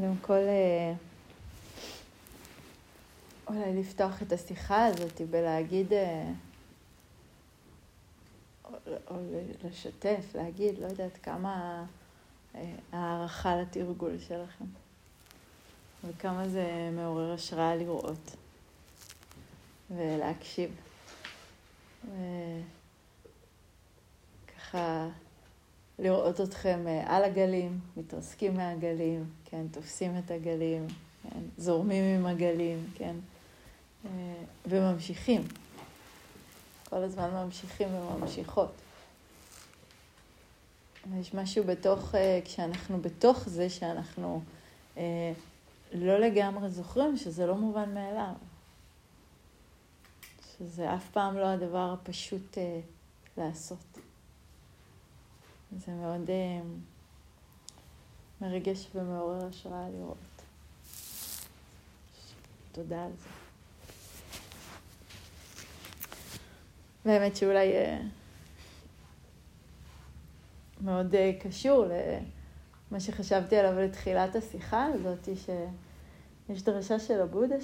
קודם כל, אה, אולי לפתוח את השיחה הזאת בלהגיד, אה, או לשתף, להגיד, לא יודעת, כמה אה, הערכה לתרגול שלכם, וכמה זה מעורר השראה לראות ולהקשיב. לראות אתכם על הגלים, מתרסקים מהגלים, כן, תופסים את הגלים, כן, זורמים עם הגלים, כן, וממשיכים. כל הזמן ממשיכים וממשיכות. יש משהו בתוך, כשאנחנו בתוך זה שאנחנו לא לגמרי זוכרים שזה לא מובן מאליו. שזה אף פעם לא הדבר הפשוט לעשות. זה מאוד מרגש ומעורר השראה לראות. תודה על זה. באמת שאולי אה, מאוד אה, קשור למה שחשבתי עליו לתחילת השיחה הזאת, שיש דרשה של הבודה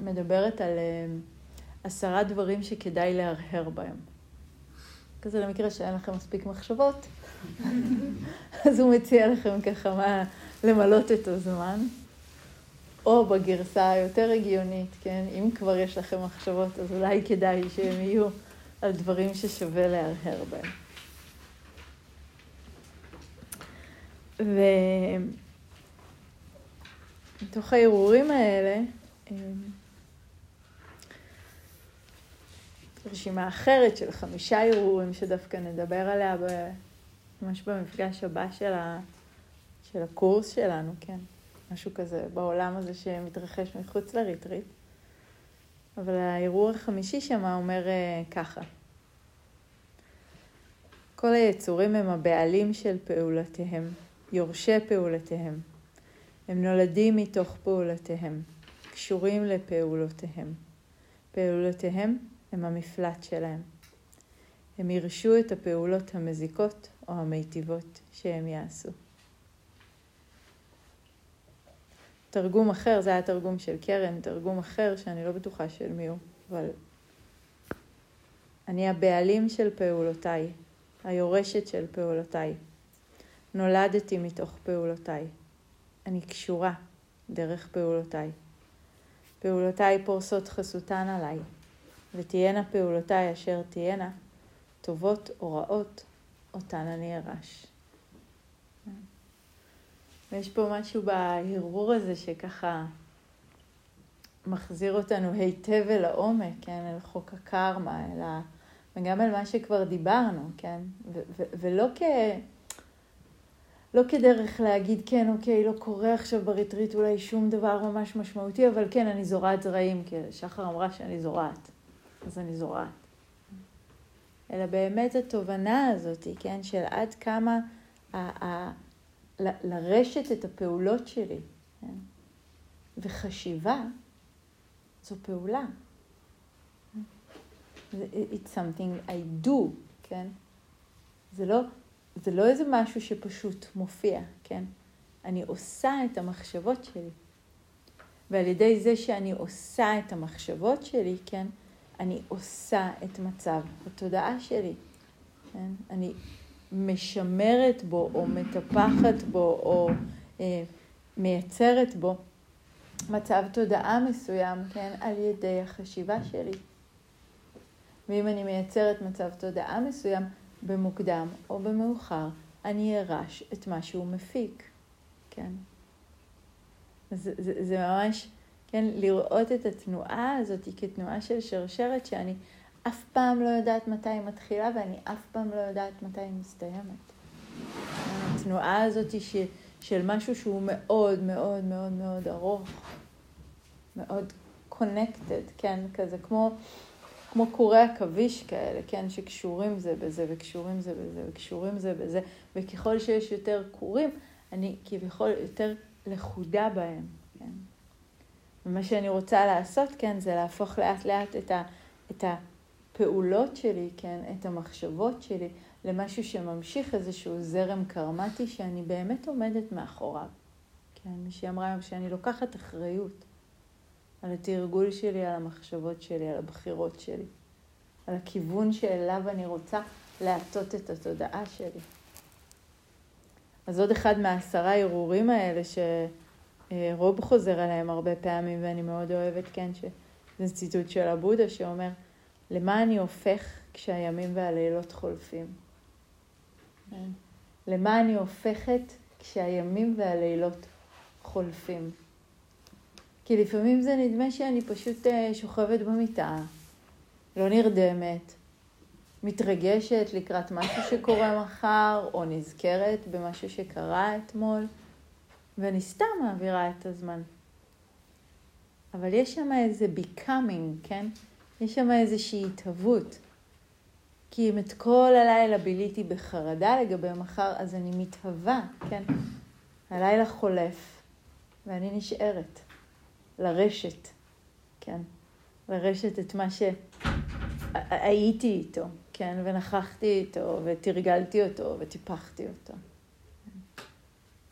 שמדברת על אה, עשרה דברים שכדאי להרהר בהם. כזה למקרה שאין לכם מספיק מחשבות, אז הוא מציע לכם ככה מה למלות את הזמן. או בגרסה היותר הגיונית, כן, אם כבר יש לכם מחשבות, אז אולי כדאי שהם יהיו על דברים ששווה להרהר בהם. ומתוך ההרהורים האלה, רשימה אחרת של חמישה הרהורים שדווקא נדבר עליה ממש במפגש הבא של, ה, של הקורס שלנו, כן. משהו כזה בעולם הזה שמתרחש מחוץ לריטריט. אבל הערעור החמישי שם אומר uh, ככה: כל היצורים הם הבעלים של פעולותיהם, יורשי פעולותיהם. הם נולדים מתוך פעולותיהם, קשורים לפעולותיהם. פעולותיהם הם המפלט שלהם. הם ירשו את הפעולות המזיקות או המיטיבות שהם יעשו. תרגום אחר, זה היה תרגום של קרן, תרגום אחר שאני לא בטוחה של מי הוא, אבל אני הבעלים של פעולותיי, היורשת של פעולותיי. נולדתי מתוך פעולותיי. אני קשורה דרך פעולותיי. פעולותיי פורסות חסותן עליי, ותהיינה פעולותיי אשר תהיינה, טובות או רעות, אותן אני ארש. ויש פה משהו בהרהור הזה שככה מחזיר אותנו היטב אל העומק, כן, אל חוק הקרמה, אל ה... וגם אל מה שכבר דיברנו, כן, ו- ו- ולא כ... לא כדרך להגיד, כן, אוקיי, לא קורה עכשיו בריטריט אולי שום דבר ממש משמעותי, אבל כן, אני זורעת זרעים, כי שחר אמרה שאני זורעת, אז אני זורעת. אלא באמת התובנה הזאת, כן, של עד כמה ה- לרשת את הפעולות שלי. כן? וחשיבה זו פעולה. It's something I do, כן? זה לא, זה לא איזה משהו שפשוט מופיע, כן? אני עושה את המחשבות שלי. ועל ידי זה שאני עושה את המחשבות שלי, כן? אני עושה את מצב התודעה שלי. כן? אני משמרת בו או מטפחת בו או אה, מייצרת בו מצב תודעה מסוים, כן, על ידי החשיבה שלי. ואם אני מייצרת מצב תודעה מסוים, במוקדם או במאוחר, אני ארש את מה שהוא מפיק, כן. זה, זה, זה ממש, כן, לראות את התנועה הזאת כתנועה של שרשרת שאני אף פעם לא יודעת מתי היא מתחילה ואני אף פעם לא יודעת מתי היא מסתיימת. התנועה הזאת ש, של משהו שהוא מאוד מאוד מאוד מאוד ארוך, מאוד קונקטד, כן, כזה כמו, כמו קורי עכביש כאלה, כן, שקשורים זה בזה וקשורים זה בזה וקשורים זה בזה, וככל שיש יותר קורים, אני כביכול יותר לכודה בהם, כן. ומה שאני רוצה לעשות, כן, זה להפוך לאט לאט את ה... את הפעולות שלי, כן, את המחשבות שלי, למשהו שממשיך איזשהו זרם קרמטי שאני באמת עומדת מאחוריו. כן, מישהי אמרה היום שאני לוקחת אחריות על התרגול שלי, על המחשבות שלי, על הבחירות שלי, על הכיוון שאליו אני רוצה להטות את התודעה שלי. אז עוד אחד מהעשרה הרהורים האלה שרוב חוזר עליהם הרבה פעמים ואני מאוד אוהבת, כן, שזה ציטוט של הבודה שאומר, למה אני הופך כשהימים והלילות חולפים? כן. למה אני הופכת כשהימים והלילות חולפים? כי לפעמים זה נדמה שאני פשוט אה, שוכבת במיטה, לא נרדמת, מתרגשת לקראת משהו שקורה מחר, או נזכרת במשהו שקרה אתמול, ואני סתם מעבירה את הזמן. אבל יש שם איזה becoming, כן? יש שם איזושהי התהוות. כי אם את כל הלילה ביליתי בחרדה לגבי מחר, אז אני מתהווה, כן? הלילה חולף, ואני נשארת לרשת, כן? לרשת את מה שהייתי איתו, כן? ונכחתי איתו, ותרגלתי אותו, וטיפחתי אותו.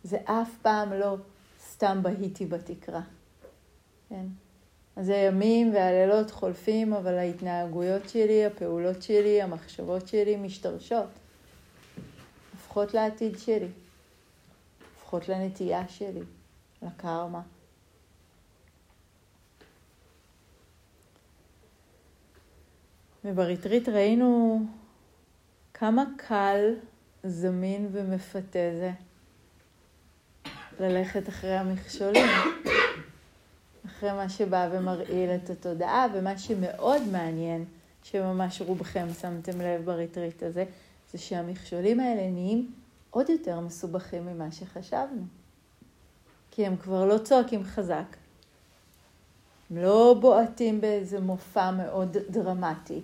זה אף פעם לא סתם בהיתי בתקרה, כן? אז הימים והלילות חולפים, אבל ההתנהגויות שלי, הפעולות שלי, המחשבות שלי משתרשות. הופכות לעתיד שלי. הופכות לנטייה שלי, לקרמה. ובריטריט ראינו כמה קל, זמין ומפתה זה ללכת אחרי המכשולים. אחרי מה שבא ומרעיל את התודעה, ומה שמאוד מעניין, שממש רובכם שמתם לב בריטריט הזה, זה שהמכשולים האלה נהיים עוד יותר מסובכים ממה שחשבנו. כי הם כבר לא צועקים חזק, הם לא בועטים באיזה מופע מאוד דרמטי.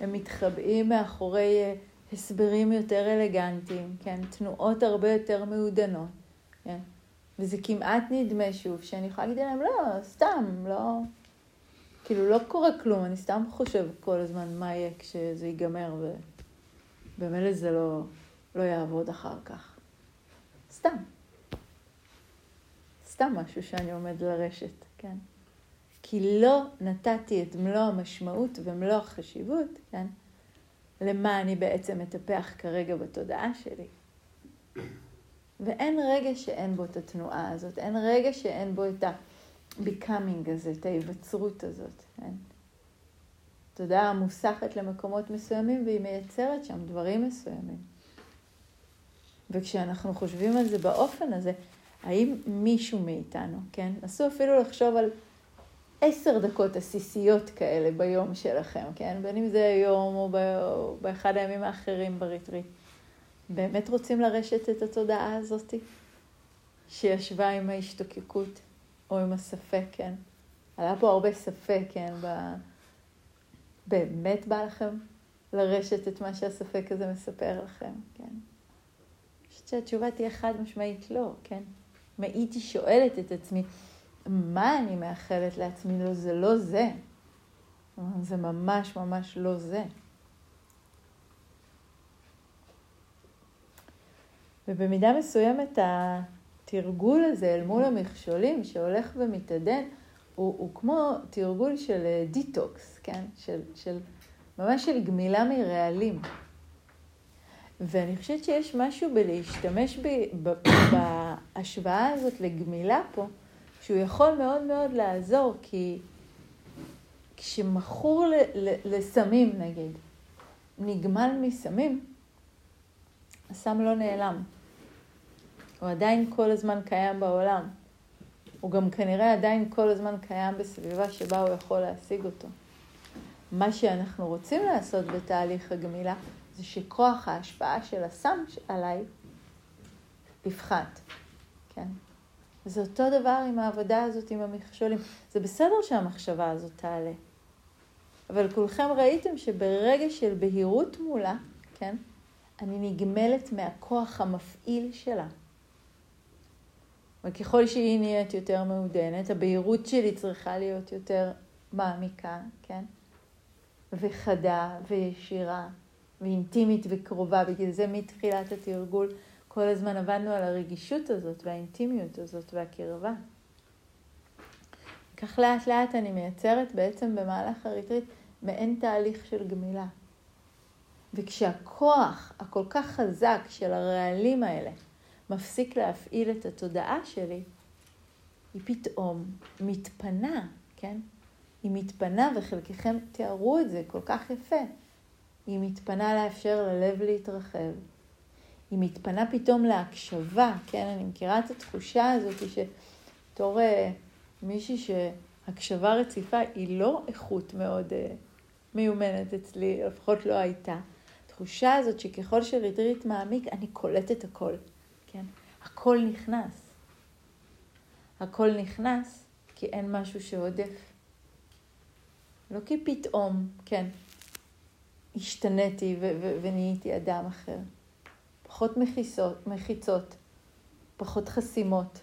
הם מתחבאים מאחורי אה, הסברים יותר אלגנטיים, כן? תנועות הרבה יותר מעודנות, כן? וזה כמעט נדמה שוב שאני יכולה להגיד להם, לא, סתם, לא... כאילו, לא קורה כלום, אני סתם חושב כל הזמן מה יהיה כשזה ייגמר, ובמילא זה לא, לא יעבוד אחר כך. סתם. סתם משהו שאני עומד לרשת, כן? כי לא נתתי את מלוא המשמעות ומלוא החשיבות, כן? למה אני בעצם מטפח כרגע בתודעה שלי. ואין רגע שאין בו את התנועה הזאת, אין רגע שאין בו את ה-becoming הזה, את ההיווצרות הזאת. כן? תודעה מוסחת למקומות מסוימים והיא מייצרת שם דברים מסוימים. וכשאנחנו חושבים על זה באופן הזה, האם מישהו מאיתנו, כן? נסו אפילו לחשוב על עשר דקות עסיסיות כאלה ביום שלכם, כן? בין אם זה היום או באחד הימים האחרים בריטריט. באמת רוצים לרשת את התודעה הזאתי? שישבה עם ההשתוקקות או עם הספק, כן? עלה פה הרבה ספק, כן? ב... באמת בא לכם לרשת את מה שהספק הזה מספר לכם, כן? אני חושבת שהתשובה תהיה חד משמעית לא, כן? אם הייתי שואלת את עצמי, מה אני מאחלת לעצמי? לא, זה לא זה. זה ממש ממש לא זה. ובמידה מסוימת התרגול הזה אל מול המכשולים שהולך ומתעדן, הוא, הוא כמו תרגול של דיטוקס, כן? של, של, ממש של גמילה מרעלים. ואני חושבת שיש משהו בלהשתמש ב, ב, בהשוואה הזאת לגמילה פה, שהוא יכול מאוד מאוד לעזור, כי כשמכור לסמים נגיד, נגמל מסמים, הסם לא נעלם. הוא עדיין כל הזמן קיים בעולם. הוא גם כנראה עדיין כל הזמן קיים בסביבה שבה הוא יכול להשיג אותו. מה שאנחנו רוצים לעשות בתהליך הגמילה זה שכוח ההשפעה של הסם עליי יפחת, כן? וזה אותו דבר עם העבודה הזאת עם המכשולים. זה בסדר שהמחשבה הזאת תעלה, אבל כולכם ראיתם שברגע של בהירות מולה, כן? אני נגמלת מהכוח המפעיל שלה. וככל שהיא נהיית יותר מעודנת, הבהירות שלי צריכה להיות יותר מעמיקה, כן? וחדה וישירה ואינטימית וקרובה. בגלל זה מתחילת התרגול כל הזמן עבדנו על הרגישות הזאת והאינטימיות הזאת והקרבה. כך לאט לאט אני מייצרת בעצם במהלך הריטריט מעין תהליך של גמילה. וכשהכוח הכל כך חזק של הרעלים האלה מפסיק להפעיל את התודעה שלי, היא פתאום מתפנה, כן? היא מתפנה, וחלקכם תיארו את זה כל כך יפה. היא מתפנה לאפשר ללב להתרחב. היא מתפנה פתאום להקשבה, כן? אני מכירה את התחושה הזאת שבתור uh, מישהי שהקשבה רציפה היא לא איכות מאוד uh, מיומנת אצלי, לפחות לא הייתה. התחושה הזאת שככל שריטריט מעמיק, אני קולטת הכל, כן? הכל נכנס. הכל נכנס כי אין משהו שעודף. לא כי פתאום, כן, השתניתי ונהייתי אדם אחר. פחות מחיצות, מחיצות, פחות חסימות,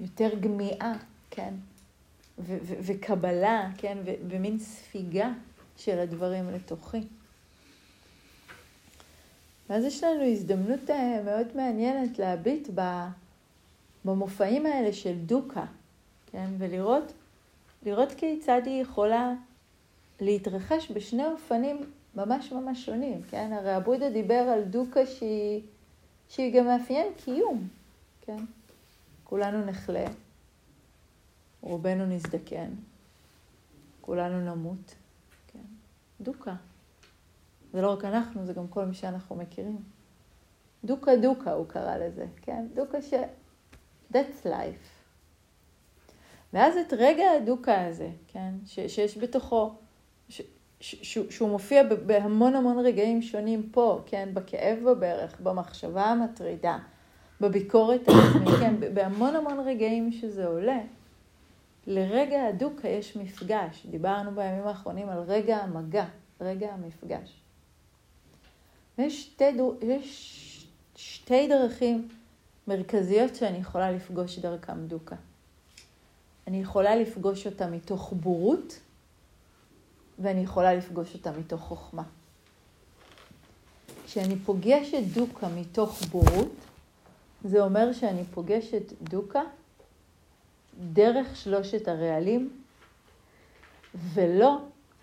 יותר גמיעה, כן, וקבלה, כן, ומין ספיגה של הדברים לתוכי. ואז יש לנו הזדמנות אה, מאוד מעניינת להביט במופעים האלה של דוקה, כן, ולראות לראות כיצד היא יכולה להתרחש בשני אופנים ממש ממש שונים, כן? הרי הבודה דיבר על דוקה שהיא, שהיא גם מאפיין קיום, כן? כולנו נחלה, רובנו נזדקן, כולנו נמות, כן? דוקה. זה לא רק אנחנו, זה גם כל מי שאנחנו מכירים. דוקה דוקה הוא קרא לזה, כן? דוקה ש... That's life. ואז את רגע הדוקה הזה, כן? ש... שיש בתוכו שהוא מופיע בהמון המון רגעים שונים פה, כן? בכאב בברך, במחשבה המטרידה, בביקורת העצמית, כן? בהמון המון רגעים שזה עולה. לרגע הדוקה יש מפגש. דיברנו בימים האחרונים על רגע המגע, רגע המפגש. ויש שתי, יש שתי דרכים מרכזיות שאני יכולה לפגוש דרכם דוקה. אני יכולה לפגוש אותה מתוך בורות, ואני יכולה לפגוש אותה מתוך חוכמה. כשאני פוגשת דוקה מתוך בורות, זה אומר שאני פוגשת דוקה דרך שלושת הרעלים, ולא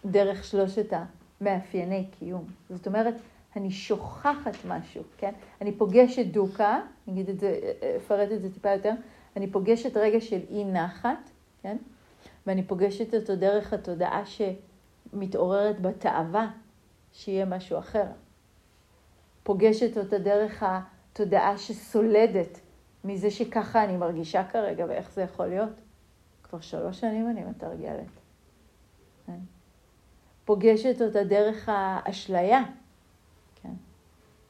דרך שלושת המאפייני קיום. זאת אומרת, אני שוכחת משהו, כן? אני פוגשת דוקה, נגיד את זה, אפרט את זה טיפה יותר, אני פוגשת רגע של אי נחת, כן? ואני פוגשת אותו דרך התודעה ש... מתעוררת בתאווה שיהיה משהו אחר. פוגשת אותה דרך התודעה שסולדת מזה שככה אני מרגישה כרגע ואיך זה יכול להיות. כבר שלוש שנים אני מתרגלת. כן? פוגשת אותה דרך האשליה?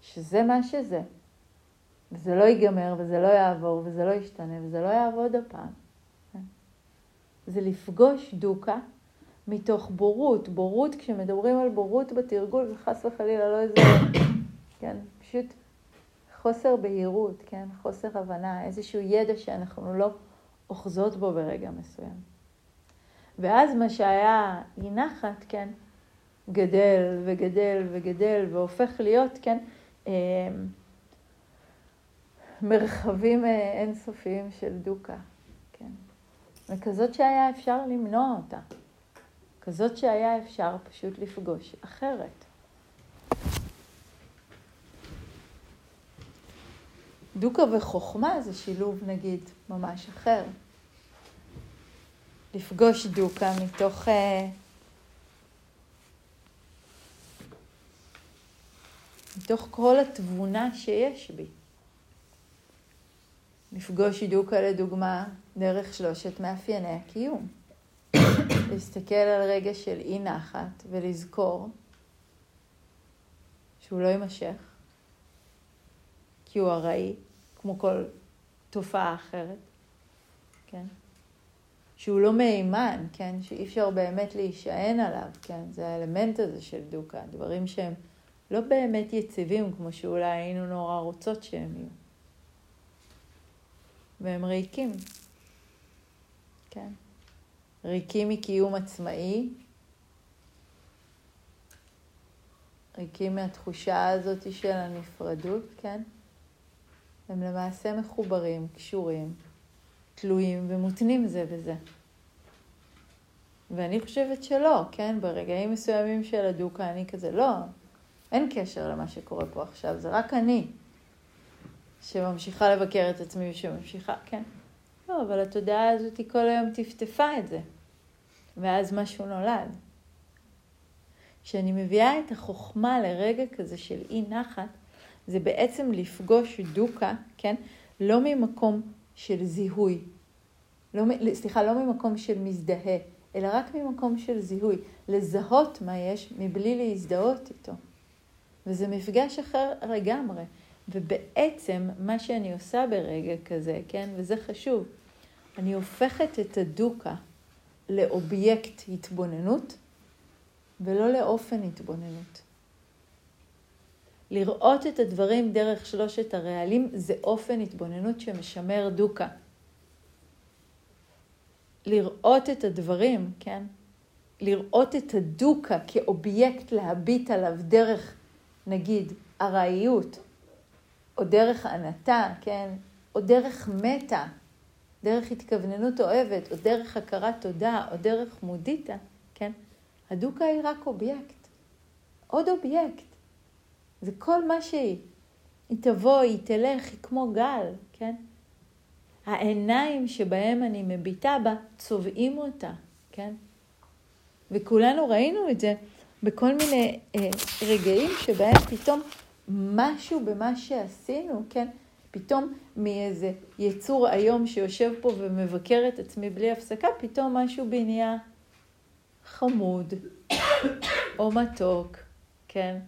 שזה מה שזה. וזה לא ייגמר, וזה לא יעבור, וזה לא ישתנה, וזה לא יעבוד הפעם. זה לפגוש דוקה מתוך בורות. בורות, כשמדברים על בורות בתרגול, זה חס וחלילה לא איזה, כן, פשוט חוסר בהירות, כן, חוסר הבנה, איזשהו ידע שאנחנו לא אוחזות בו ברגע מסוים. ואז מה שהיה אי נחת, כן, גדל וגדל וגדל והופך להיות, כן, מרחבים אה, אינסופיים של דוקה, כן, וכזאת שהיה אפשר למנוע אותה. כזאת שהיה אפשר פשוט לפגוש אחרת. דוקה וחוכמה זה שילוב נגיד ממש אחר. לפגוש דוקה מתוך... אה, מתוך כל התבונה שיש בי. לפגוש דוקה לדוגמה דרך שלושת מאפייני הקיום. להסתכל על רגע של אי נחת ולזכור שהוא לא יימשך, כי הוא ארעי, כמו כל תופעה אחרת, כן? שהוא לא מהימן, כן? שאי אפשר באמת להישען עליו, כן? זה האלמנט הזה של דוקה, דברים שהם לא באמת יציבים כמו שאולי היינו נורא רוצות שהם יהיו. והם ריקים, כן? ריקים מקיום עצמאי, ריקים מהתחושה הזאת של הנפרדות, כן? הם למעשה מחוברים, קשורים, תלויים ומותנים זה בזה. ואני חושבת שלא, כן? ברגעים מסוימים של הדוקה אני כזה, לא, אין קשר למה שקורה פה עכשיו, זה רק אני שממשיכה לבקר את עצמי ושממשיכה, כן? לא, אבל התודעה הזאת היא כל היום טפטפה את זה, ואז משהו נולד. כשאני מביאה את החוכמה לרגע כזה של אי נחת, זה בעצם לפגוש דוקה, כן? לא ממקום של זיהוי, לא, סליחה, לא ממקום של מזדהה, אלא רק ממקום של זיהוי, לזהות מה יש מבלי להזדהות איתו. וזה מפגש אחר לגמרי. ובעצם מה שאני עושה ברגע כזה, כן, וזה חשוב, אני הופכת את הדוקה לאובייקט התבוננות ולא לאופן התבוננות. לראות את הדברים דרך שלושת הרעלים זה אופן התבוננות שמשמר דוקה. לראות את הדברים, כן? לראות את הדוקהה כאובייקט להביט עליו דרך, נגיד, ארעיות, או דרך אנתה, כן? או דרך מטא, דרך התכווננות אוהבת, או דרך הכרת תודה, או דרך מודיטא, כן? הדוקהה היא רק אובייקט. עוד אובייקט. זה כל מה שהיא. היא תבוא, היא תלך, היא כמו גל, כן? העיניים שבהם אני מביטה בה, צובעים אותה, כן? וכולנו ראינו את זה בכל מיני אה, רגעים שבהם פתאום משהו במה שעשינו, כן? פתאום מאיזה יצור היום שיושב פה ומבקר את עצמי בלי הפסקה, פתאום משהו בי נהיה חמוד, או מתוק, כן?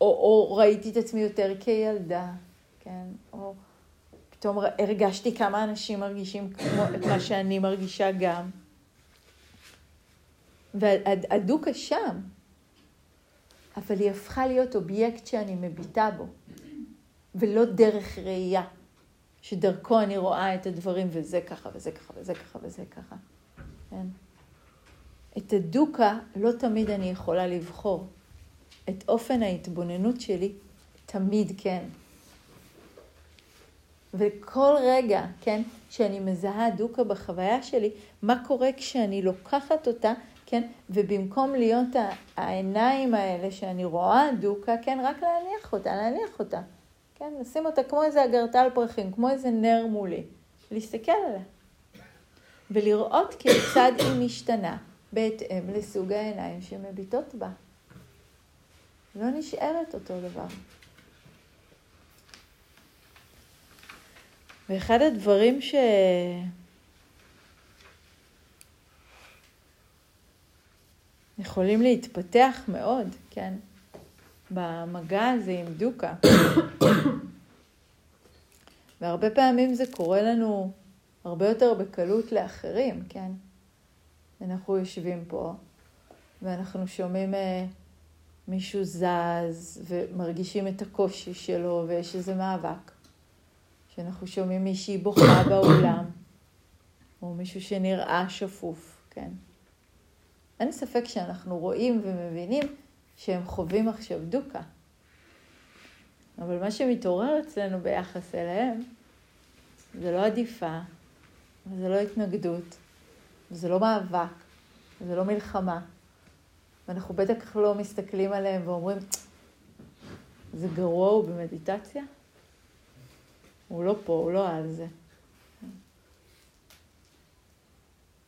או, או ראיתי את עצמי יותר כילדה, כן? או פתאום הרגשתי כמה אנשים מרגישים כמו את מה שאני מרגישה גם. והדוקה שם, אבל היא הפכה להיות אובייקט שאני מביטה בו, ולא דרך ראייה, שדרכו אני רואה את הדברים, וזה ככה, וזה ככה, וזה ככה, וזה ככה. כן? את הדוקה לא תמיד אני יכולה לבחור. את אופן ההתבוננות שלי תמיד כן. וכל רגע, כן, שאני מזהה דוקה בחוויה שלי, מה קורה כשאני לוקחת אותה, כן, ובמקום להיות העיניים האלה שאני רואה דוקה, כן, רק להניח אותה, להניח אותה, כן, לשים אותה כמו איזה אגרטל פרחים, כמו איזה נר מולי, להסתכל עליה. ולראות כיצד היא משתנה בהתאם לסוג העיניים שמביטות בה. לא נשארת אותו דבר. ואחד הדברים ש... יכולים להתפתח מאוד, כן, במגע הזה עם דוקה. והרבה פעמים זה קורה לנו הרבה יותר בקלות לאחרים, כן? אנחנו יושבים פה ואנחנו שומעים אה, מישהו זז ומרגישים את הקושי שלו ויש איזה מאבק. שאנחנו שומעים מישהי בוכה באולם, או מישהו שנראה שפוף, כן. אין ספק שאנחנו רואים ומבינים שהם חווים עכשיו דוקה. אבל מה שמתעורר אצלנו ביחס אליהם, זה לא עדיפה, וזה לא התנגדות, וזה לא מאבק, וזה לא מלחמה. ואנחנו בטח לא מסתכלים עליהם ואומרים, זה גרוע, הוא במדיטציה? הוא לא פה, הוא לא על זה.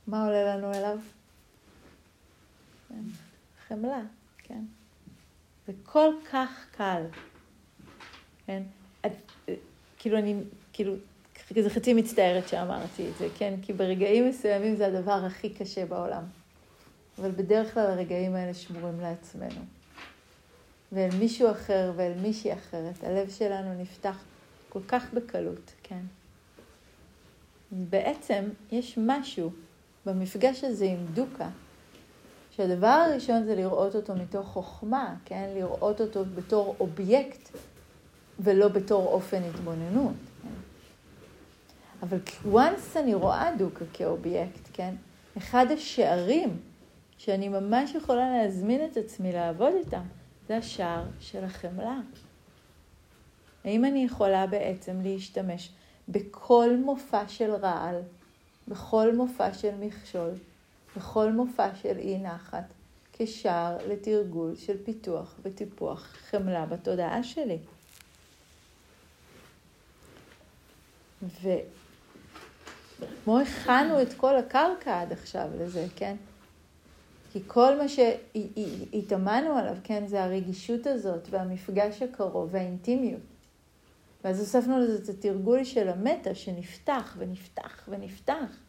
מה עולה לנו אליו? כן, חמלה, כן. זה כל כך קל, כן? את, כאילו אני, כאילו, זה חצי מצטערת שאמרתי את זה, כן? כי ברגעים מסוימים זה הדבר הכי קשה בעולם. אבל בדרך כלל הרגעים האלה שמורים לעצמנו. ואל מישהו אחר ואל מישהי אחרת, הלב שלנו נפתח כל כך בקלות, כן. בעצם יש משהו במפגש הזה עם דוקה, שהדבר הראשון זה לראות אותו מתוך חוכמה, כן? לראות אותו בתור אובייקט ולא בתור אופן התבוננות. כן? אבל once אני רואה דוקה כאובייקט, כן? אחד השערים שאני ממש יכולה להזמין את עצמי לעבוד איתם, זה השער של החמלה. האם אני יכולה בעצם להשתמש בכל מופע של רעל, בכל מופע של מכשול, בכל מופע של אי נחת, כשער לתרגול של פיתוח וטיפוח חמלה בתודעה שלי. וכמו הכנו את כל הקרקע עד עכשיו לזה, כן? כי כל מה שהתאמנו עליו, כן, זה הרגישות הזאת והמפגש הקרוב והאינטימיות. ואז הוספנו לזה את התרגול של המטה שנפתח ונפתח ונפתח.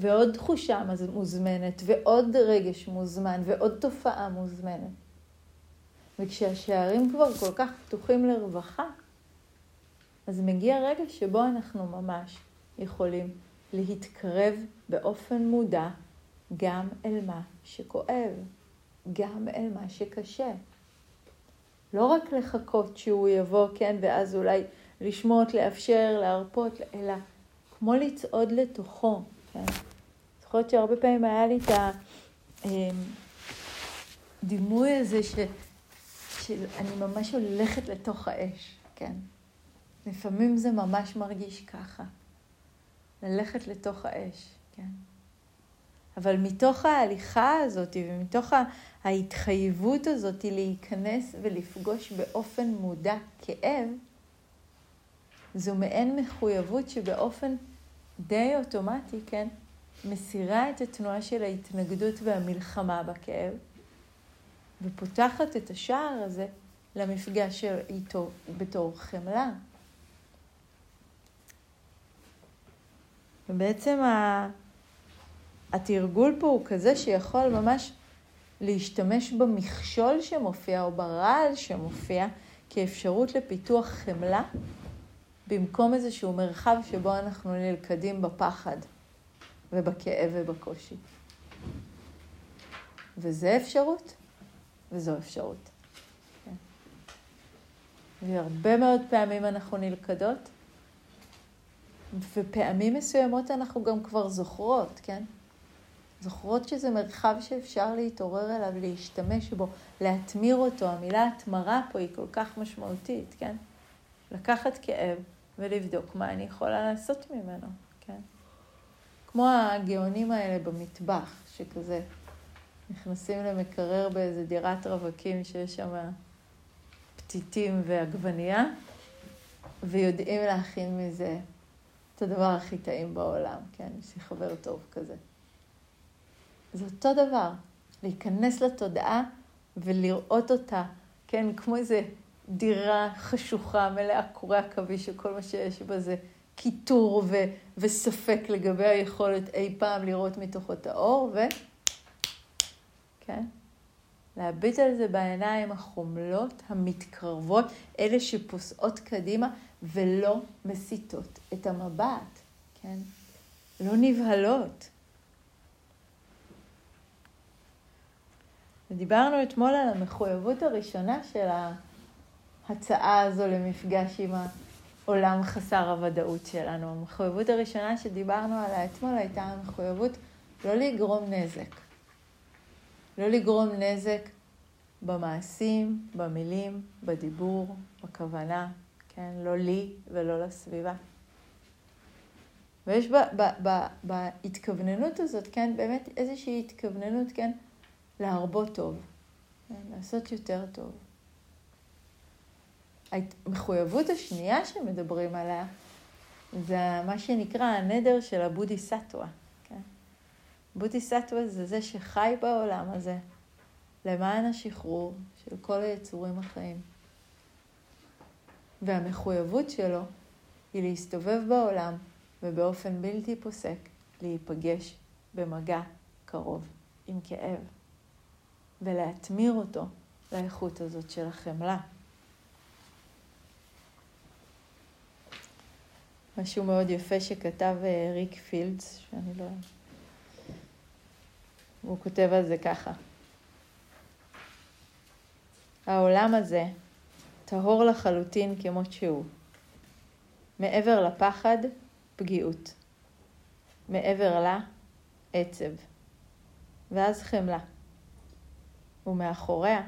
ועוד תחושה מוזמנת, ועוד רגש מוזמן, ועוד תופעה מוזמנת. וכשהשערים כבר כל כך פתוחים לרווחה, אז מגיע רגע שבו אנחנו ממש יכולים להתקרב באופן מודע גם אל מה שכואב, גם אל מה שקשה. לא רק לחכות שהוא יבוא, כן, ואז אולי לשמוט, לאפשר, להרפות, אלא כמו לצעוד לתוכו, כן. זוכרת שהרבה פעמים היה לי את הדימוי אמ, הזה ש... שאני ממש הולכת לתוך האש, כן. לפעמים זה ממש מרגיש ככה, ללכת לתוך האש, כן. אבל מתוך ההליכה הזאת ומתוך ההתחייבות הזאת להיכנס ולפגוש באופן מודע כאב, זו מעין מחויבות שבאופן די אוטומטי, כן, מסירה את התנועה של ההתנגדות והמלחמה בכאב, ופותחת את השער הזה למפגש איתו בתור חמלה. ובעצם התרגול פה הוא כזה שיכול ממש להשתמש במכשול שמופיע או ברעל שמופיע כאפשרות לפיתוח חמלה במקום איזשהו מרחב שבו אנחנו נלכדים בפחד ובכאב ובקושי. וזה אפשרות, וזו אפשרות. כן. והרבה מאוד פעמים אנחנו נלכדות, ופעמים מסוימות אנחנו גם כבר זוכרות, כן? זוכרות שזה מרחב שאפשר להתעורר אליו, להשתמש בו, להתמיר אותו. המילה התמרה פה היא כל כך משמעותית, כן? לקחת כאב ולבדוק מה אני יכולה לעשות ממנו, כן? כמו הגאונים האלה במטבח, שכזה נכנסים למקרר באיזה דירת רווקים שיש שם פתיתים ועגבנייה, ויודעים להכין מזה את הדבר הכי טעים בעולם, כן? יש לי חבר טוב כזה. זה אותו דבר, להיכנס לתודעה ולראות אותה, כן, כמו איזה דירה חשוכה, מלאה קורי עכביש, שכל מה שיש בה זה קיטור ו- וספק לגבי היכולת אי פעם לראות מתוכו את האור, ו... כן? להביט על זה בעיניים החומלות, המתקרבות, אלה שפוסעות קדימה ולא מסיטות את המבט, כן? לא נבהלות. ודיברנו אתמול על המחויבות הראשונה של ההצעה הזו למפגש עם העולם חסר הוודאות שלנו. המחויבות הראשונה שדיברנו עליה אתמול הייתה המחויבות לא לגרום נזק. לא לגרום נזק במעשים, במילים, בדיבור, בכוונה, כן? לא לי ולא לסביבה. ויש בהתכווננות הזאת, כן, באמת איזושהי התכווננות, כן, להרבות טוב, כן? לעשות יותר טוב. המחויבות השנייה שמדברים עליה זה מה שנקרא הנדר של הבודי סטווה. כן? בודי סטווה זה זה שחי בעולם הזה למען השחרור של כל היצורים החיים. והמחויבות שלו היא להסתובב בעולם ובאופן בלתי פוסק להיפגש במגע קרוב עם כאב. ולהתמיר אותו לאיכות הזאת של החמלה. משהו מאוד יפה שכתב אה, ריק פילדס, שאני לא... הוא כותב על זה ככה: העולם הזה טהור לחלוטין כמות שהוא. מעבר לפחד, פגיעות. מעבר לה, עצב. ואז חמלה. ומאחוריה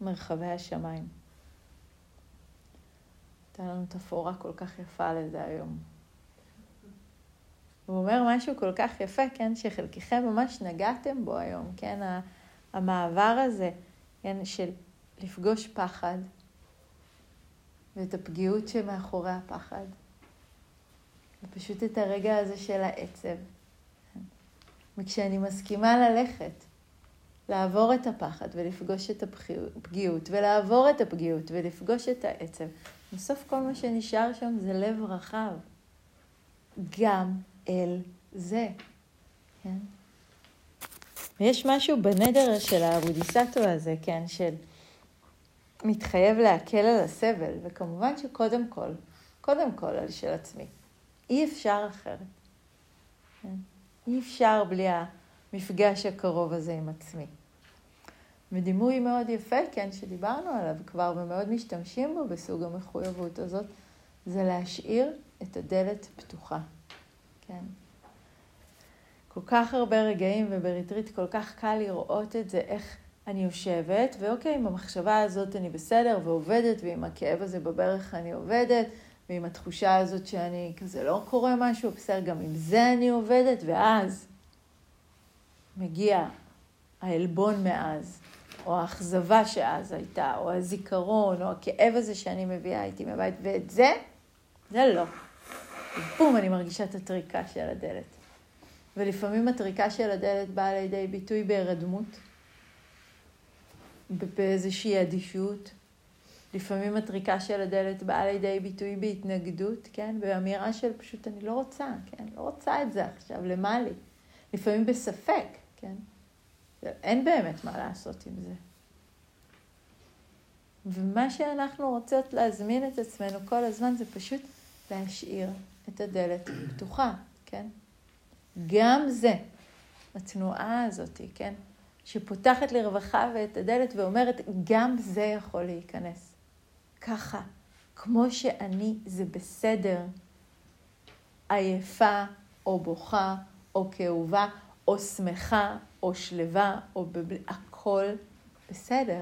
מרחבי השמיים. הייתה לנו תפאורה כל כך יפה לזה היום. הוא אומר משהו כל כך יפה, כן, שחלקכם ממש נגעתם בו היום, כן, המעבר הזה, כן, של לפגוש פחד ואת הפגיעות שמאחורי הפחד, ופשוט את הרגע הזה של העצב. וכשאני מסכימה ללכת, לעבור את הפחד ולפגוש את הפגיעות, ולעבור את הפגיעות ולפגוש את העצב, בסוף כל מה שנשאר שם זה לב רחב. גם אל זה, כן? ויש משהו בנדר של האבודיסטו הזה, כן, של מתחייב להקל על הסבל, וכמובן שקודם כל, קודם כל על של עצמי. אי אפשר אחרת. כן? אי אפשר בלי המפגש הקרוב הזה עם עצמי. ודימוי מאוד יפה, כן, שדיברנו עליו כבר ומאוד משתמשים בו בסוג המחויבות הזאת, זה להשאיר את הדלת פתוחה, כן. כל כך הרבה רגעים ובריטריט כל כך קל לראות את זה, איך אני יושבת, ואוקיי, עם המחשבה הזאת אני בסדר ועובדת, ועם הכאב הזה בברך אני עובדת, ועם התחושה הזאת שאני כזה לא קורה משהו, בסדר, גם עם זה אני עובדת, ואז מגיע העלבון מאז, או האכזבה שאז הייתה, או הזיכרון, או הכאב הזה שאני מביאה איתי מהבית, ואת זה, זה לא. בום, אני מרגישה את הטריקה של הדלת. ולפעמים הטריקה של הדלת באה לידי ביטוי בהירדמות, באיזושהי אדישות. לפעמים הטריקה של הדלת באה לידי ביטוי בהתנגדות, כן? באמירה של פשוט אני לא רוצה, כן? לא רוצה את זה עכשיו, למה לי? לפעמים בספק, כן? אין באמת מה לעשות עם זה. ומה שאנחנו רוצות להזמין את עצמנו כל הזמן זה פשוט להשאיר את הדלת פתוחה, כן? גם זה, התנועה הזאת, כן? שפותחת לרווחה ואת הדלת ואומרת, גם זה יכול להיכנס. ככה, כמו שאני, זה בסדר. עייפה, או בוכה, או כאובה, או שמחה, או שלווה, או בבל... הכל בסדר.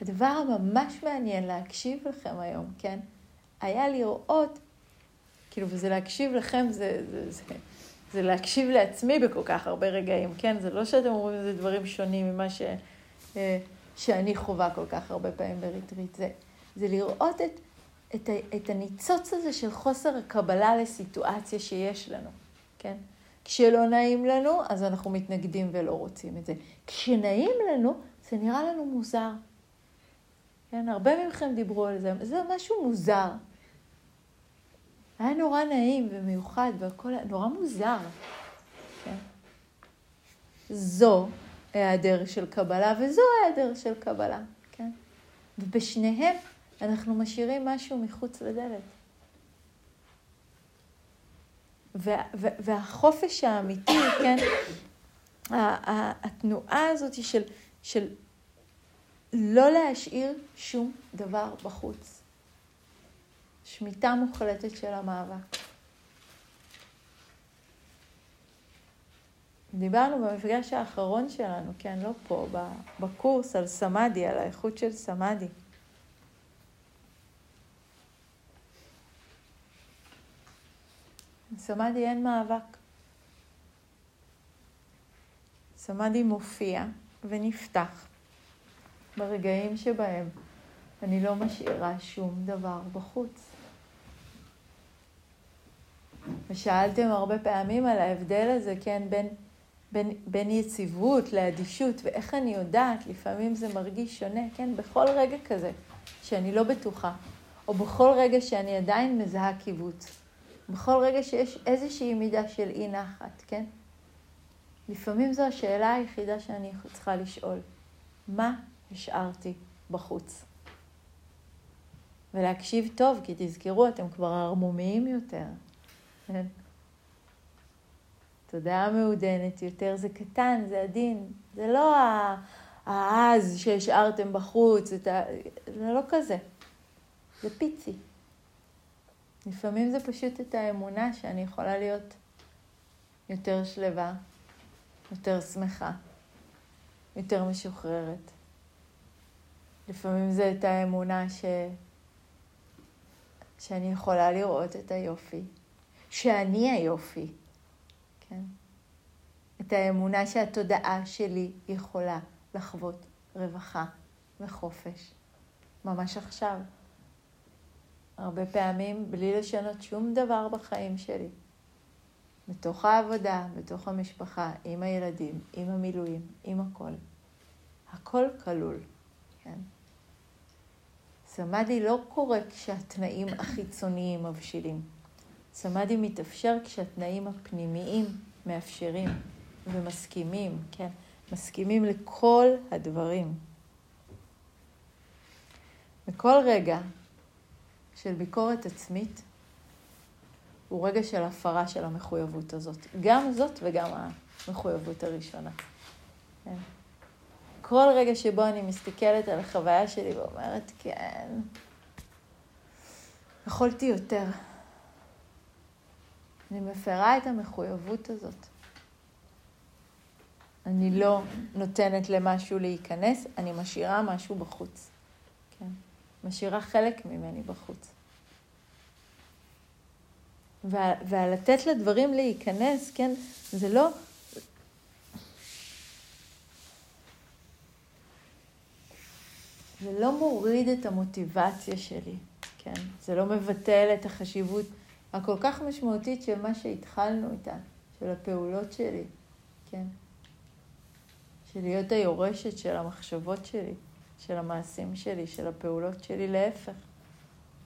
הדבר הממש מעניין להקשיב לכם היום, כן? היה לראות, כאילו, וזה להקשיב לכם, זה, זה, זה, זה להקשיב לעצמי בכל כך הרבה רגעים, כן? זה לא שאתם אומרים שזה דברים שונים ממה ש, אה, שאני חווה כל כך הרבה פעמים בריטריט. זה, זה לראות את, את, את הניצוץ הזה של חוסר הקבלה לסיטואציה שיש לנו, כן? כשלא נעים לנו, אז אנחנו מתנגדים ולא רוצים את זה. כשנעים לנו, זה נראה לנו מוזר. כן, הרבה מכם דיברו על זה, זה משהו מוזר. היה נורא נעים ומיוחד והכל היה נורא מוזר. כן? זו היעדר של קבלה וזו היעדר של קבלה, כן? ובשניהם אנחנו משאירים משהו מחוץ לדלת. והחופש האמיתי, כן, התנועה הזאת של, של לא להשאיר שום דבר בחוץ. שמיטה מוחלטת של המאבק. דיברנו במפגש האחרון שלנו, כן, לא פה, בקורס על סמאדי, על האיכות של סמאדי. סמאדי אין מאבק. סמאדי מופיע ונפתח ברגעים שבהם אני לא משאירה שום דבר בחוץ. ושאלתם הרבה פעמים על ההבדל הזה, כן, בין, בין, בין יציבות לאדישות, ואיך אני יודעת, לפעמים זה מרגיש שונה, כן, בכל רגע כזה שאני לא בטוחה, או בכל רגע שאני עדיין מזהה קיבוץ, בכל רגע שיש איזושהי מידה של אי נחת, כן? לפעמים זו השאלה היחידה שאני צריכה לשאול. מה השארתי בחוץ? ולהקשיב טוב, כי תזכרו, אתם כבר ערמומיים יותר. כן? תודעה מעודנת יותר, זה קטן, זה עדין. זה לא העז שהשארתם בחוץ, זה לא כזה. זה פיצי. לפעמים זה פשוט את האמונה שאני יכולה להיות יותר שלווה, יותר שמחה, יותר משוחררת. לפעמים זה את האמונה ש... שאני יכולה לראות את היופי, שאני היופי, כן? את האמונה שהתודעה שלי יכולה לחוות רווחה וחופש, ממש עכשיו. הרבה פעמים בלי לשנות שום דבר בחיים שלי. בתוך העבודה, בתוך המשפחה, עם הילדים, עם המילואים, עם הכל. הכל כלול, כן? סמאדי לא קורה כשהתנאים החיצוניים מבשילים. סמאדי מתאפשר כשהתנאים הפנימיים מאפשרים ומסכימים, כן? מסכימים לכל הדברים. בכל רגע של ביקורת עצמית הוא רגע של הפרה של המחויבות הזאת. גם זאת וגם המחויבות הראשונה. כן. כל רגע שבו אני מסתכלת על החוויה שלי ואומרת, כן, יכולתי יותר. אני מפרה את המחויבות הזאת. אני לא נותנת למשהו להיכנס, אני משאירה משהו בחוץ. כן? משאירה חלק ממני בחוץ. ולתת לדברים להיכנס, כן, זה לא... זה לא מוריד את המוטיבציה שלי, כן? זה לא מבטל את החשיבות הכל כך משמעותית של מה שהתחלנו איתה, של הפעולות שלי, כן? של להיות היורשת של המחשבות שלי, של המעשים שלי, של הפעולות שלי, להפך.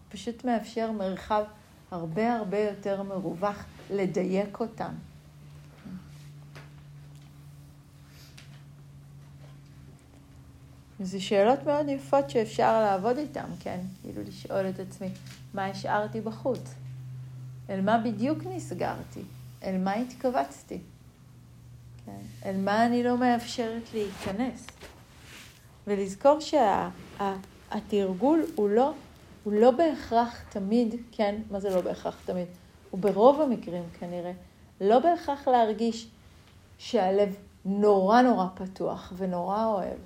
פשוט מאפשר מרחב הרבה הרבה יותר מרווח לדייק אותם. זה שאלות מאוד יפות שאפשר לעבוד איתן, כן? כאילו לשאול את עצמי, מה השארתי בחוץ? אל מה בדיוק נסגרתי? אל מה התכווצתי? כן? אל מה אני לא מאפשרת להיכנס? ולזכור שהתרגול שה, הוא לא הוא לא בהכרח תמיד, כן, מה זה לא בהכרח תמיד? הוא ברוב המקרים כנראה, לא בהכרח להרגיש שהלב נורא נורא פתוח ונורא אוהב.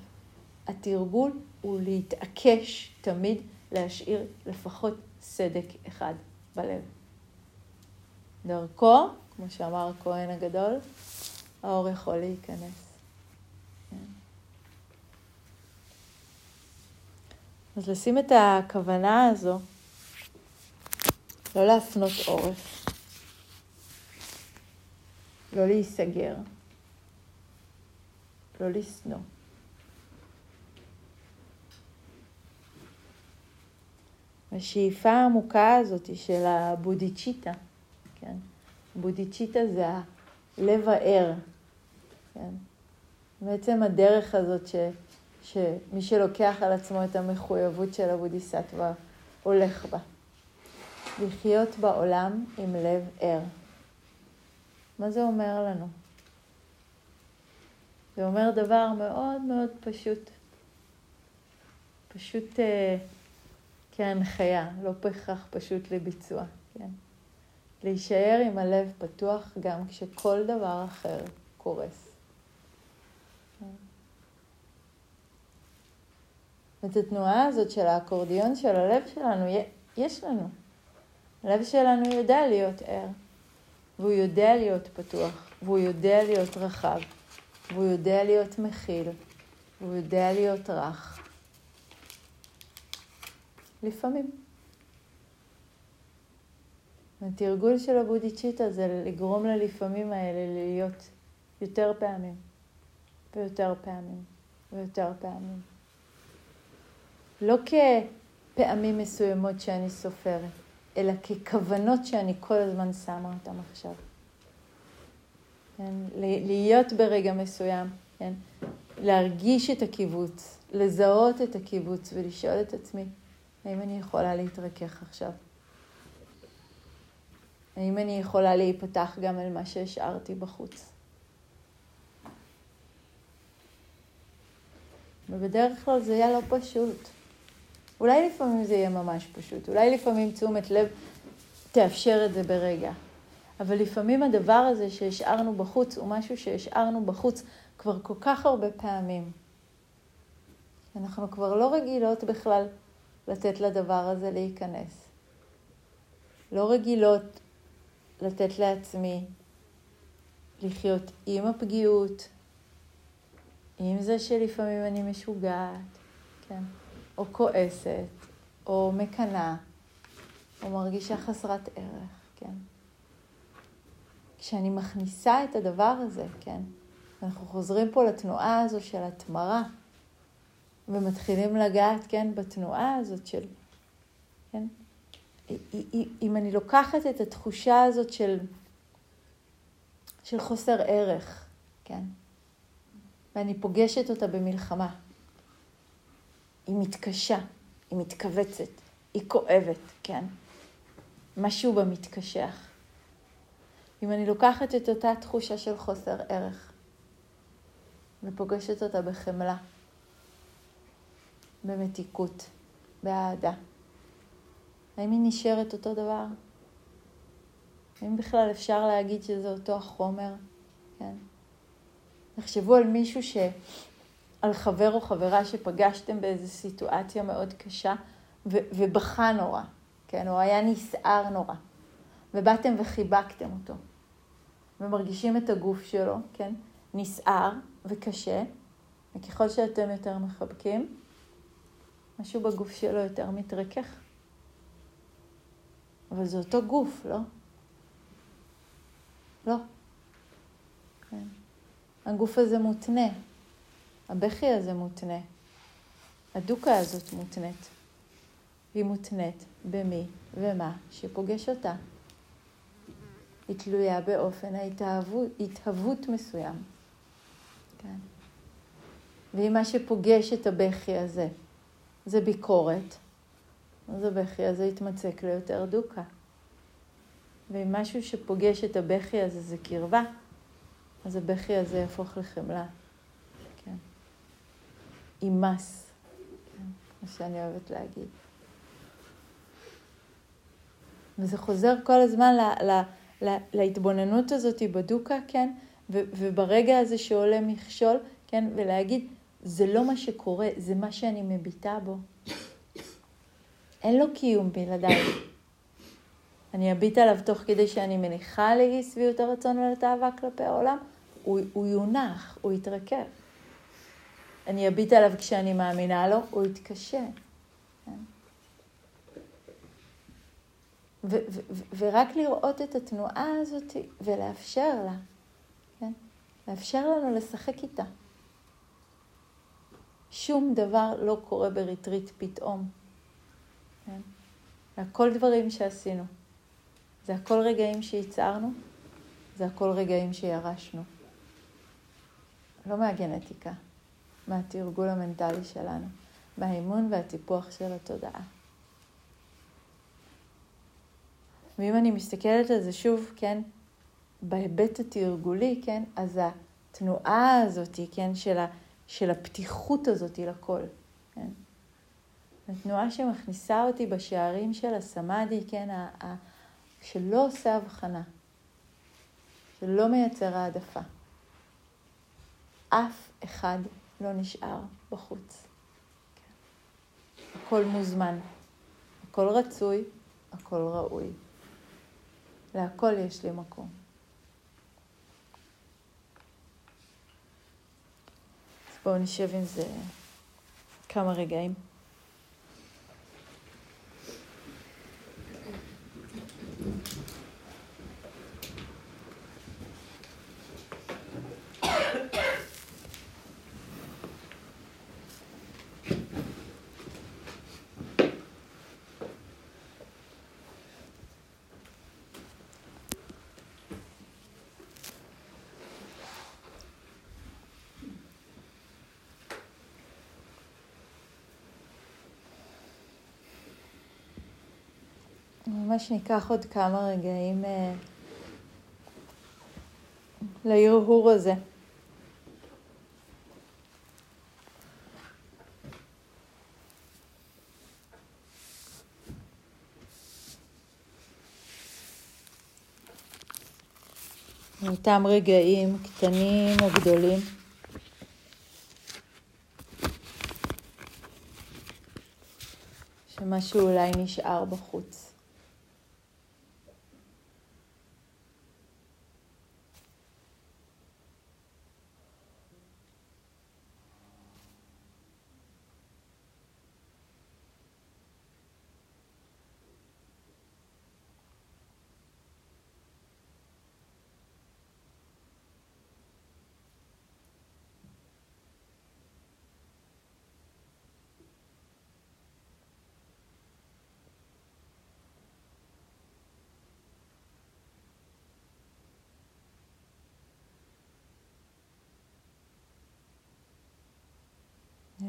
התרגול הוא להתעקש תמיד להשאיר לפחות סדק אחד בלב. דרכו, כמו שאמר הכהן הגדול, האור יכול להיכנס. אז לשים את הכוונה הזו, לא להפנות עורף, לא להיסגר, לא לשנוא. השאיפה העמוקה הזאת של הבודיצ'יטה, כן? בודיצ'יטה זה הלב הער, כן? בעצם הדרך הזאת ש... שמי שלוקח על עצמו את המחויבות של הבודיסטווה הולך בה. לחיות בעולם עם לב ער. מה זה אומר לנו? זה אומר דבר מאוד מאוד פשוט. פשוט אה, כהנחיה, לא בהכרח פשוט לביצוע, כן? להישאר עם הלב פתוח גם כשכל דבר אחר קורס. את התנועה הזאת של האקורדיון של הלב שלנו, יש לנו. הלב שלנו יודע להיות ער, והוא יודע להיות פתוח, והוא יודע להיות רחב, והוא יודע להיות מכיל, והוא יודע להיות רך. לפעמים. התרגול של הבודיצ'יטה זה לגרום ללפעמים האלה להיות יותר פעמים, ויותר פעמים, ויותר פעמים. לא כפעמים מסוימות שאני סופרת, אלא ככוונות שאני כל הזמן שמה אותן עכשיו. כן? להיות ברגע מסוים, כן? להרגיש את הקיבוץ, לזהות את הקיבוץ ולשאול את עצמי, האם אני יכולה להתרכך עכשיו? האם אני יכולה להיפתח גם על מה שהשארתי בחוץ? ובדרך כלל זה יהיה לא פשוט. אולי לפעמים זה יהיה ממש פשוט, אולי לפעמים תשומת לב תאפשר את זה ברגע. אבל לפעמים הדבר הזה שהשארנו בחוץ הוא משהו שהשארנו בחוץ כבר כל כך הרבה פעמים. אנחנו כבר לא רגילות בכלל לתת לדבר הזה להיכנס. לא רגילות לתת לעצמי לחיות עם הפגיעות, עם זה שלפעמים אני משוגעת, כן, או כועסת, או מקנאה, או מרגישה חסרת ערך, כן. כשאני מכניסה את הדבר הזה, כן, אנחנו חוזרים פה לתנועה הזו של התמרה, ומתחילים לגעת, כן, בתנועה הזאת של, כן, אם אני לוקחת את התחושה הזאת של, של חוסר ערך, כן, ואני פוגשת אותה במלחמה, היא מתקשה, היא מתכווצת, היא כואבת, כן, משהו בה מתקשח. אם אני לוקחת את אותה תחושה של חוסר ערך ופוגשת אותה בחמלה, במתיקות, באהדה, האם היא נשארת אותו דבר? האם בכלל אפשר להגיד שזה אותו החומר? כן. תחשבו על מישהו ש... על חבר או חברה שפגשתם באיזו סיטואציה מאוד קשה ו... ובכה נורא, כן? או היה נסער נורא, ובאתם וחיבקתם אותו, ומרגישים את הגוף שלו, כן? נסער וקשה, וככל שאתם יותר מחבקים, משהו בגוף שלו יותר מתרכך. אבל זה אותו גוף, לא? לא. כן. הגוף הזה מותנה, הבכי הזה מותנה, הדוקה הזאת מותנית. היא מותנית במי ומה שפוגש אותה. היא תלויה באופן ההתאהבות, התהוות מסוים. כן. ואם מה שפוגש את הבכי הזה זה ביקורת, אז הבכי הזה יתמצק ליותר דוקה. ואם משהו שפוגש את הבכי הזה זה קרבה, אז הבכי הזה יהפוך לחמלה. אימס, כן. מה שאני אוהבת להגיד. וזה חוזר כל הזמן ל, ל, ל, להתבוננות הזאת בדוקה, כן? ו, וברגע הזה שעולה מכשול, כן? ולהגיד, זה לא מה שקורה, זה מה שאני מביטה בו. אין לו קיום בלעדיי. אני אביט עליו תוך כדי שאני מניחה לאי שביעות הרצון ולתאווה כלפי העולם, הוא, הוא יונח, הוא יתרכב. אני אביט עליו כשאני מאמינה לו, הוא יתקשה. כן? ו- ו- ורק לראות את התנועה הזאת ולאפשר לה, כן? לאפשר לנו לשחק איתה. שום דבר לא קורה בריטריט פתאום. כן? זה הכל דברים שעשינו. זה הכל רגעים שיצרנו, זה הכל רגעים שירשנו. לא מהגנטיקה, מהתרגול המנטלי שלנו, מהאימון והטיפוח של התודעה. ואם אני מסתכלת על זה שוב, כן, בהיבט התרגולי, כן, אז התנועה הזאת, כן, של, ה, של הפתיחות הזאת לכל, כן, התנועה שמכניסה אותי בשערים של הסמאדי, כן, ה, ה, שלא עושה הבחנה, שלא מייצר העדפה. אף אחד לא נשאר בחוץ. כן. הכל מוזמן, הכל רצוי, הכל ראוי. להכל יש לי מקום. אז בואו נשב עם זה כמה רגעים. ממש ניקח עוד כמה רגעים אה, להרהור הזה. אותם רגעים קטנים או גדולים. ומה שאולי נשאר בחוץ.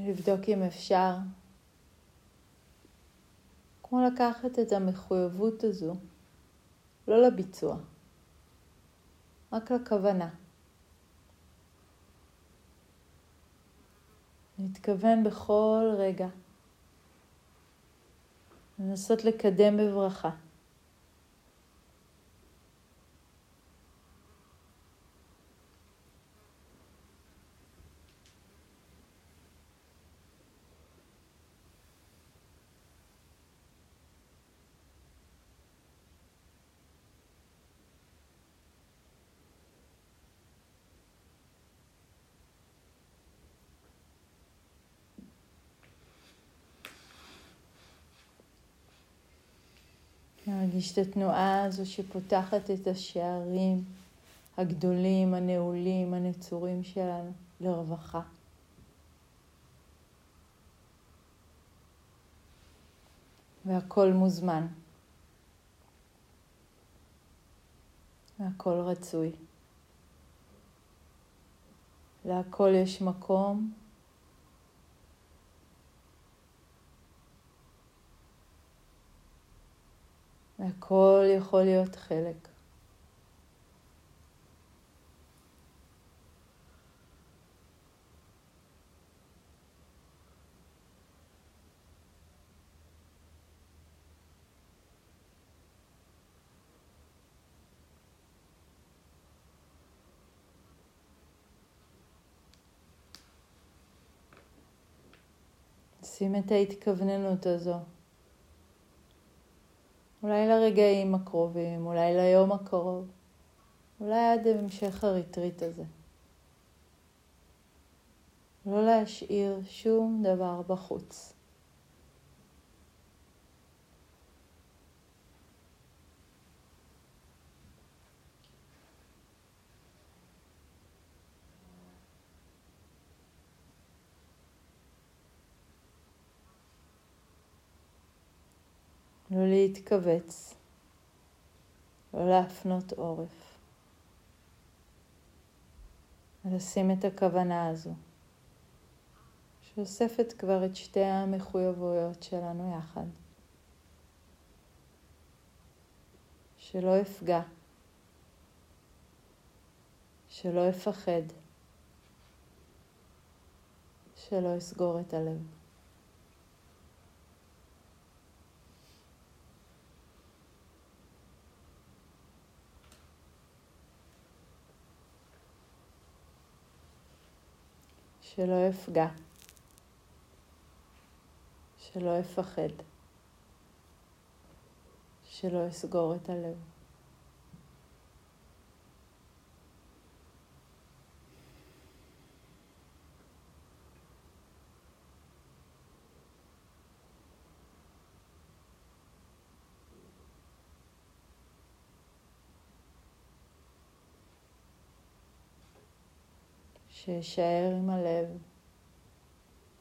לבדוק אם אפשר, כמו לקחת את המחויבות הזו, לא לביצוע, רק לכוונה. להתכוון בכל רגע, לנסות לקדם בברכה. להרגיש את התנועה הזו שפותחת את השערים הגדולים, הנעולים, הנצורים שלנו לרווחה. והכל מוזמן. והכל רצוי. להכל יש מקום והכל יכול להיות חלק. שים את ההתכווננות הזו אולי לרגעים הקרובים, אולי ליום הקרוב, אולי עד המשך הריטריט הזה. לא להשאיר שום דבר בחוץ. לא להתכווץ, לא להפנות עורף, ולשים את הכוונה הזו, שאוספת כבר את שתי המחויבויות שלנו יחד. שלא אפגע, שלא אפחד, שלא אסגור את הלב. שלא אפגע, שלא אפחד, שלא אסגור את הלב. שישאר עם הלב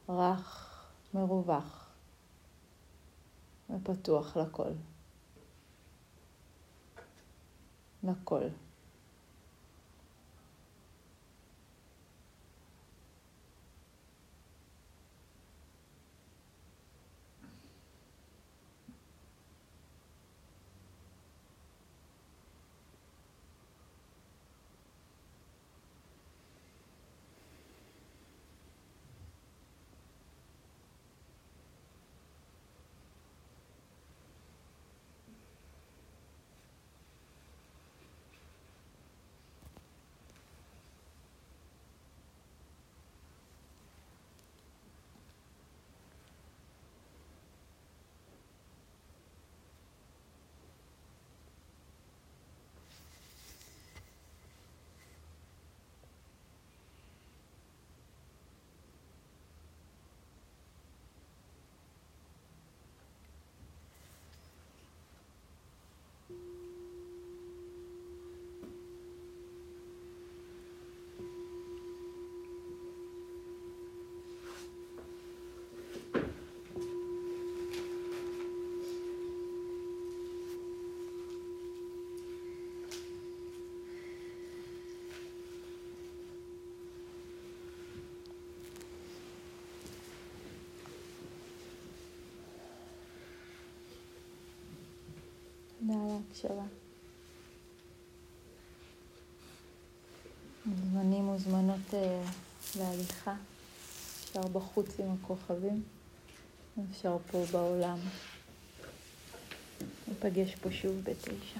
רך, מרווח ופתוח לכל. לכל. הקשבה. מוזמנים מוזמנות אה, להליכה, אפשר בחוץ עם הכוכבים, אפשר פה בעולם. ניפגש פה שוב בתשע.